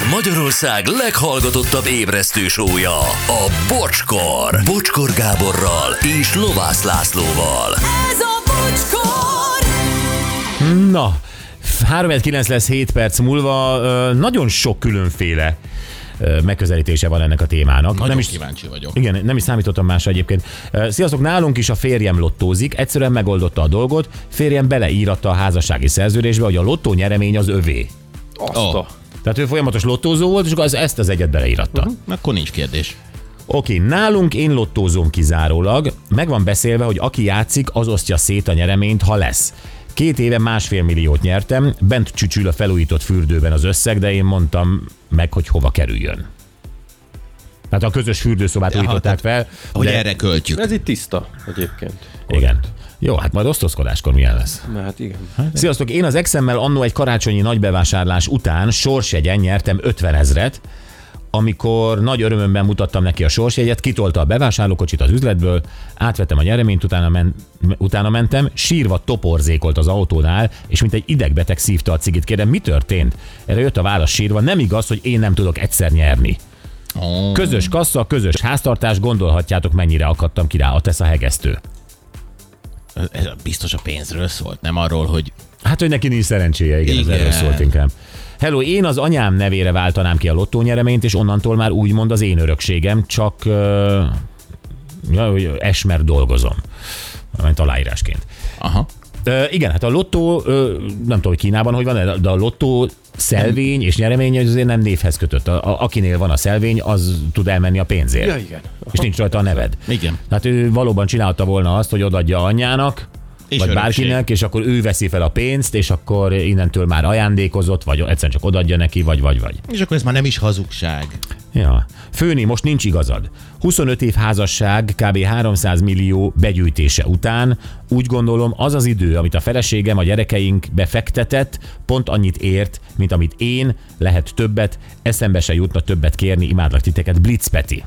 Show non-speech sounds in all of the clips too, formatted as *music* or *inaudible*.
Ez Magyarország leghallgatottabb ébresztő sója, a Bocskor. Bocskor Gáborral és Lovász Lászlóval. Ez a bocskor! Na, 3-9 lesz 7 perc múlva. Nagyon sok különféle megközelítése van ennek a témának. Nagyon nem is, kíváncsi vagyok. igen, nem is számítottam másra egyébként. Sziasztok, nálunk is a férjem lottózik, egyszerűen megoldotta a dolgot, férjem beleíratta a házassági szerződésbe, hogy a lottó nyeremény az övé. Azt Ó. Tehát ő folyamatos lottózó volt, és akkor az, ezt az egyet beleíratta. Uh-huh. Akkor nincs kérdés. Oké, nálunk én lottózom kizárólag. Meg van beszélve, hogy aki játszik, az osztja szét a nyereményt, ha lesz. Két éve másfél milliót nyertem, bent csücsül a felújított fürdőben az összeg, de én mondtam meg, hogy hova kerüljön. Tehát a közös fürdőszobát Aha, újították fel. Hogy de... erre költjük. Ez itt tiszta egyébként. Igen. Jó, hát majd osztozkodáskor milyen lesz. Na, hát igen. Sziasztok, én az exemmel annó egy karácsonyi nagybevásárlás után sorsjegyen nyertem 50 ezret, amikor nagy örömömben mutattam neki a sorsjegyet, kitolta a bevásárlókocsit az üzletből, átvettem a nyereményt, utána, men, utána mentem, sírva toporzékolt az autónál, és mint egy idegbeteg szívta a cigit. Kérdem, mi történt? Erre jött a válasz sírva, nem igaz, hogy én nem tudok egyszer nyerni. Ó, Közös kassa, közös háztartás, gondolhatjátok, mennyire akadtam ki rá a tesz a hegesztő. Ez biztos a pénzről szólt, nem arról, hogy Hát, hogy neki nincs szerencséje, igen, igen. ez erről szólt inkább. Hello, én az anyám nevére váltanám ki a lottónyereményt, és onnantól már úgymond az én örökségem, csak uh, ja, esmer dolgozom. Ment aláírásként. aha, Igen, hát a lottó, nem tudom, hogy Kínában hogy van, de a lottó szelvény és nyeremény az azért nem névhez kötött. A, a, akinél van a szelvény, az tud elmenni a pénzért. Ja, igen. És nincs rajta a neved. Igen. Tehát ő valóban csinálta volna azt, hogy odaadja anyjának, És vagy örökség. bárkinek, és akkor ő veszi fel a pénzt, és akkor innentől már ajándékozott, vagy egyszerűen csak odaadja neki, vagy, vagy, vagy. és akkor ez már nem is hazugság. Ja. Főni, most nincs igazad. 25 év házasság, kb. 300 millió begyűjtése után úgy gondolom az az idő, amit a feleségem a gyerekeink befektetett, pont annyit ért, mint amit én, lehet többet, eszembe se jutna többet kérni, imádlak titeket, Blitz Peti.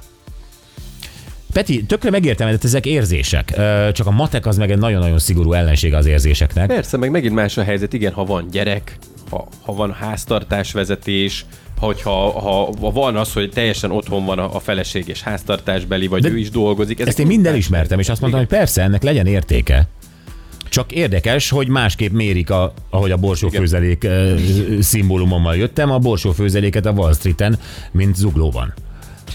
Peti, tökre megértem, de ezek érzések. Csak a matek az meg egy nagyon-nagyon szigorú ellenség az érzéseknek. Persze, meg megint más a helyzet, igen, ha van gyerek, ha, ha van háztartásvezetés, hogyha ha, ha van az, hogy teljesen otthon van a, a feleség és háztartásbeli, vagy De ő is dolgozik. ezek Ezt én mind elismertem, és azt mondtam, hogy persze, ennek legyen értéke. Csak érdekes, hogy másképp mérik, a, ahogy a borsófőzelék szimbólumommal jöttem, a borsófőzeléket a Wall Street-en, mint zuglóban.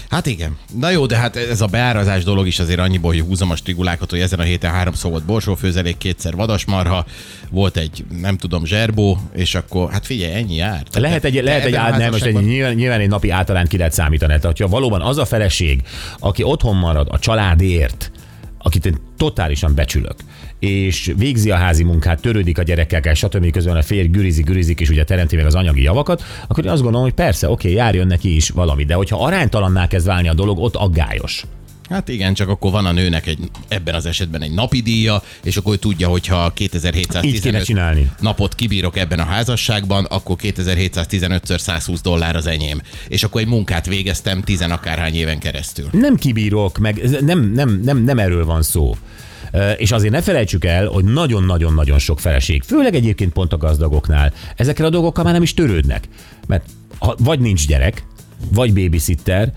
Hát igen. Na jó, de hát ez a beárazás dolog is azért annyiból, hogy húzom a strigulákat, hogy ezen a héten háromszor volt borsófőzelék, kétszer vadasmarha, volt egy, nem tudom, zserbó, és akkor, hát figyelj, ennyi jár. Tehát Lehet egy, lehet egy, át, nem, most egy, nyilván, nyilván egy napi általán ki lehet számítani. Tehát, hogyha valóban az a feleség, aki otthon marad a családért, akit én totálisan becsülök, és végzi a házi munkát, törődik a gyerekekkel, stb. közben a férj gürizik, gürizik, és ugye teremti meg az anyagi javakat, akkor én azt gondolom, hogy persze, oké, járjon neki is valami, de hogyha aránytalanná kezd válni a dolog, ott aggályos. Hát igen, csak akkor van a nőnek egy, ebben az esetben egy napi díja, és akkor ő tudja, hogyha Így kéne 2715 csinálni. napot kibírok ebben a házasságban, akkor 2715-ször 120 dollár az enyém. És akkor egy munkát végeztem tizen akárhány éven keresztül. nem kibírok, meg nem, nem, nem, nem erről van szó. És azért ne felejtsük el, hogy nagyon-nagyon-nagyon sok feleség, főleg egyébként pont a gazdagoknál, ezekkel a dolgokkal már nem is törődnek. Mert ha, vagy nincs gyerek, vagy babysitter,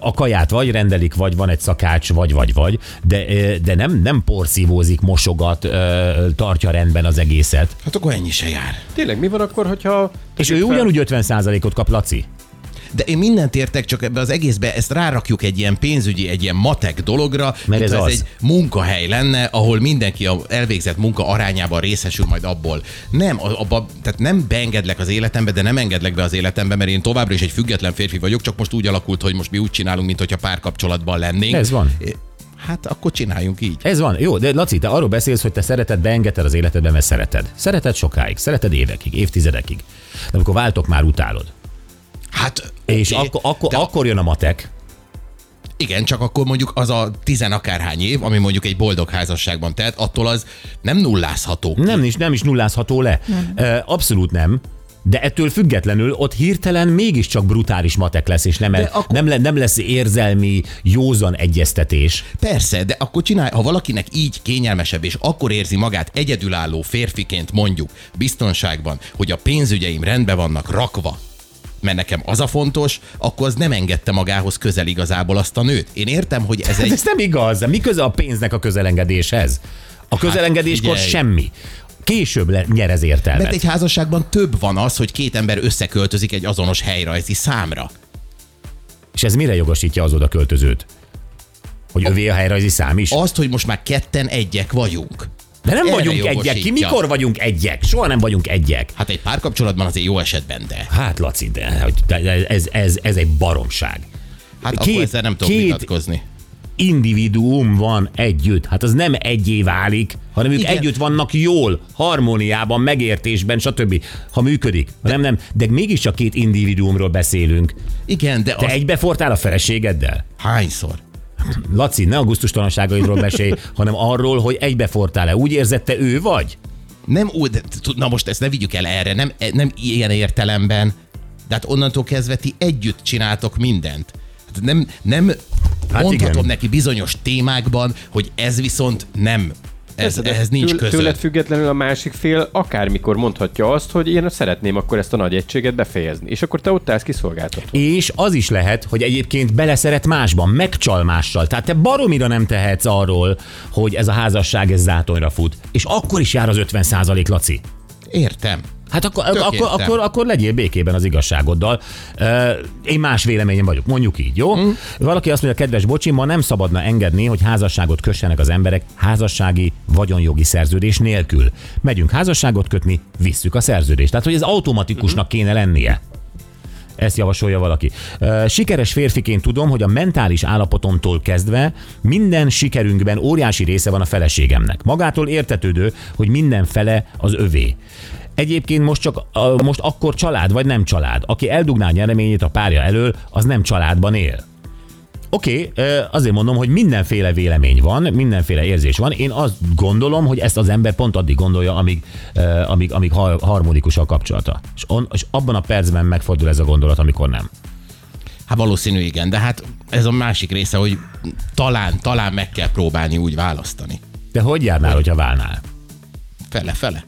a kaját vagy rendelik, vagy van egy szakács, vagy, vagy, vagy, de, de nem, nem porszívózik, mosogat, tartja rendben az egészet. Hát akkor ennyi se jár. Tényleg, mi van akkor, hogyha... És ő ugyanúgy 50%-ot kap, Laci. De én mindent értek, csak ebbe az egészbe ezt rárakjuk egy ilyen pénzügyi, egy ilyen matek dologra, Mert ez az. egy munkahely lenne, ahol mindenki a elvégzett munka arányában részesül majd abból. Nem, abba, tehát nem beengedlek az életembe, de nem engedlek be az életembe, mert én továbbra is egy független férfi vagyok, csak most úgy alakult, hogy most mi úgy csinálunk, mint hogyha párkapcsolatban lennénk. Ez van. Hát akkor csináljunk így. Ez van. Jó, de Laci, te arról beszélsz, hogy te szereted, beengedted az életedbe, mert szereted. Szereted sokáig, szereted évekig, évtizedekig. De amikor váltok, már utálod. Hát, És oké, akkor, akkor, de akkor jön a matek. Igen, csak akkor mondjuk az a tizen akárhány év, ami mondjuk egy boldog házasságban telt, attól az nem nullázható. ki. Nem is, nem is nullázható le. Ö, Abszolút nem. De ettől függetlenül ott hirtelen mégiscsak brutális matek lesz, és nem, el, akkor- nem, le, nem lesz érzelmi, józan egyeztetés. Persze, de akkor csinálj, ha valakinek így kényelmesebb, és akkor érzi magát egyedülálló férfiként mondjuk biztonságban, hogy a pénzügyeim rendben vannak rakva, mert nekem az a fontos, akkor az nem engedte magához közel igazából azt a nőt. Én értem, hogy ez De egy... ez nem igaz. Mi köze a pénznek a közelengedéshez? A közelengedéskor figyelj. semmi. Később le, nyer ez értelmet. Mert egy házasságban több van az, hogy két ember összeköltözik egy azonos helyrajzi számra. És ez mire jogosítja az oda költözőt? Hogy övé a helyrajzi szám is? Azt, hogy most már ketten egyek vagyunk. De nem erre vagyunk egyek. Ki mikor vagyunk egyek? Soha nem vagyunk egyek. Hát egy párkapcsolatban azért jó esetben, de. Hát Laci, de de ez, ez, ez egy baromság. Hát Két- akkor ezzel nem tudok vitatkozni. individuum van együtt. Hát az nem egyé válik, hanem ők Igen. együtt vannak jól, harmóniában, megértésben, stb. Ha működik. Nem, nem. De mégiscsak két individuumról beszélünk. Igen, de Te az... egybefortál a feleségeddel? hányszor? Laci, ne a gusztustalanságaidról mesélj, *laughs* hanem arról, hogy egybefortál-e. Úgy érzette ő vagy? Nem úgy, na most ezt ne vigyük el erre, nem, nem ilyen értelemben, de hát onnantól kezdve ti együtt csináltok mindent. Hát nem, nem hát mondhatom igen. neki bizonyos témákban, hogy ez viszont nem, ez, Persze, de ehhez nincs től- között. Tőled függetlenül a másik fél akármikor mondhatja azt, hogy én szeretném akkor ezt a nagy egységet befejezni. És akkor te ott állsz kiszolgáltatva. És az is lehet, hogy egyébként beleszeret másban, megcsal mással. Tehát te baromira nem tehetsz arról, hogy ez a házasság ez zátonyra fut. És akkor is jár az 50% Laci. Értem. Hát akkor, Tök akkor, értem. akkor, akkor legyél békében az igazságoddal. Én más véleményen vagyok, mondjuk így, jó? Mm. Valaki azt mondja, kedves bocsi, ma nem szabadna engedni, hogy házasságot kössenek az emberek házassági vagyonjogi szerződés nélkül. Megyünk házasságot kötni, visszük a szerződést. Tehát, hogy ez automatikusnak kéne lennie. Ezt javasolja valaki. Sikeres férfiként tudom, hogy a mentális állapotomtól kezdve minden sikerünkben óriási része van a feleségemnek. Magától értetődő, hogy minden fele az övé. Egyébként most csak most akkor család vagy nem család. Aki eldugná a nyereményét a párja elől, az nem családban él. Oké, okay, azért mondom, hogy mindenféle vélemény van, mindenféle érzés van. Én azt gondolom, hogy ezt az ember pont addig gondolja, amíg, amíg, amíg har- harmonikus a kapcsolata. És, on, és abban a percben megfordul ez a gondolat, amikor nem. Hát valószínű igen, de hát ez a másik része, hogy talán, talán meg kell próbálni úgy választani. De hogy járnál, hogyha válnál? Fele, fele.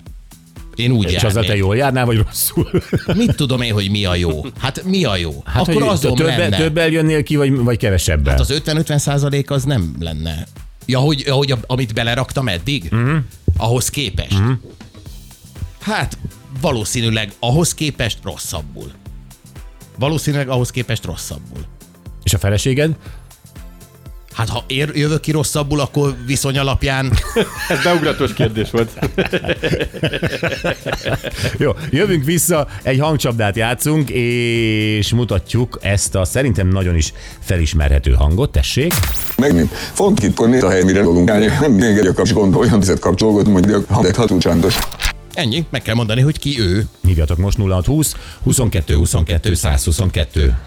Én úgy És azzal te jól járnál, vagy rosszul? *laughs* Mit tudom én, hogy mi a jó? Hát mi a jó? Hát, Akkor azon többe, lenne. többel jönnél ki, vagy, vagy kevesebbel? Hát az 50-50 százalék az nem lenne. Ja, hogy, hogy amit beleraktam eddig? Uh-huh. Ahhoz képest? Uh-huh. Hát valószínűleg ahhoz képest rosszabbul. Valószínűleg ahhoz képest rosszabbul. És a feleséged? Hát ha ér, jövök ki rosszabbul, akkor viszony alapján *laughs* Ez beugratos kérdés volt. Jó, jövünk vissza, egy hangcsapdát játszunk, és mutatjuk ezt a szerintem nagyon is felismerhető hangot. Tessék! Megint font itt a hely, mire dolgunk állni. Nem még egy a kapcsolat, olyan tizet kapcsolódott, mondjuk, ha de hatú csántos. ennyi. Meg kell mondani, hogy ki ő. Hívjatok most 0620 22 22 122.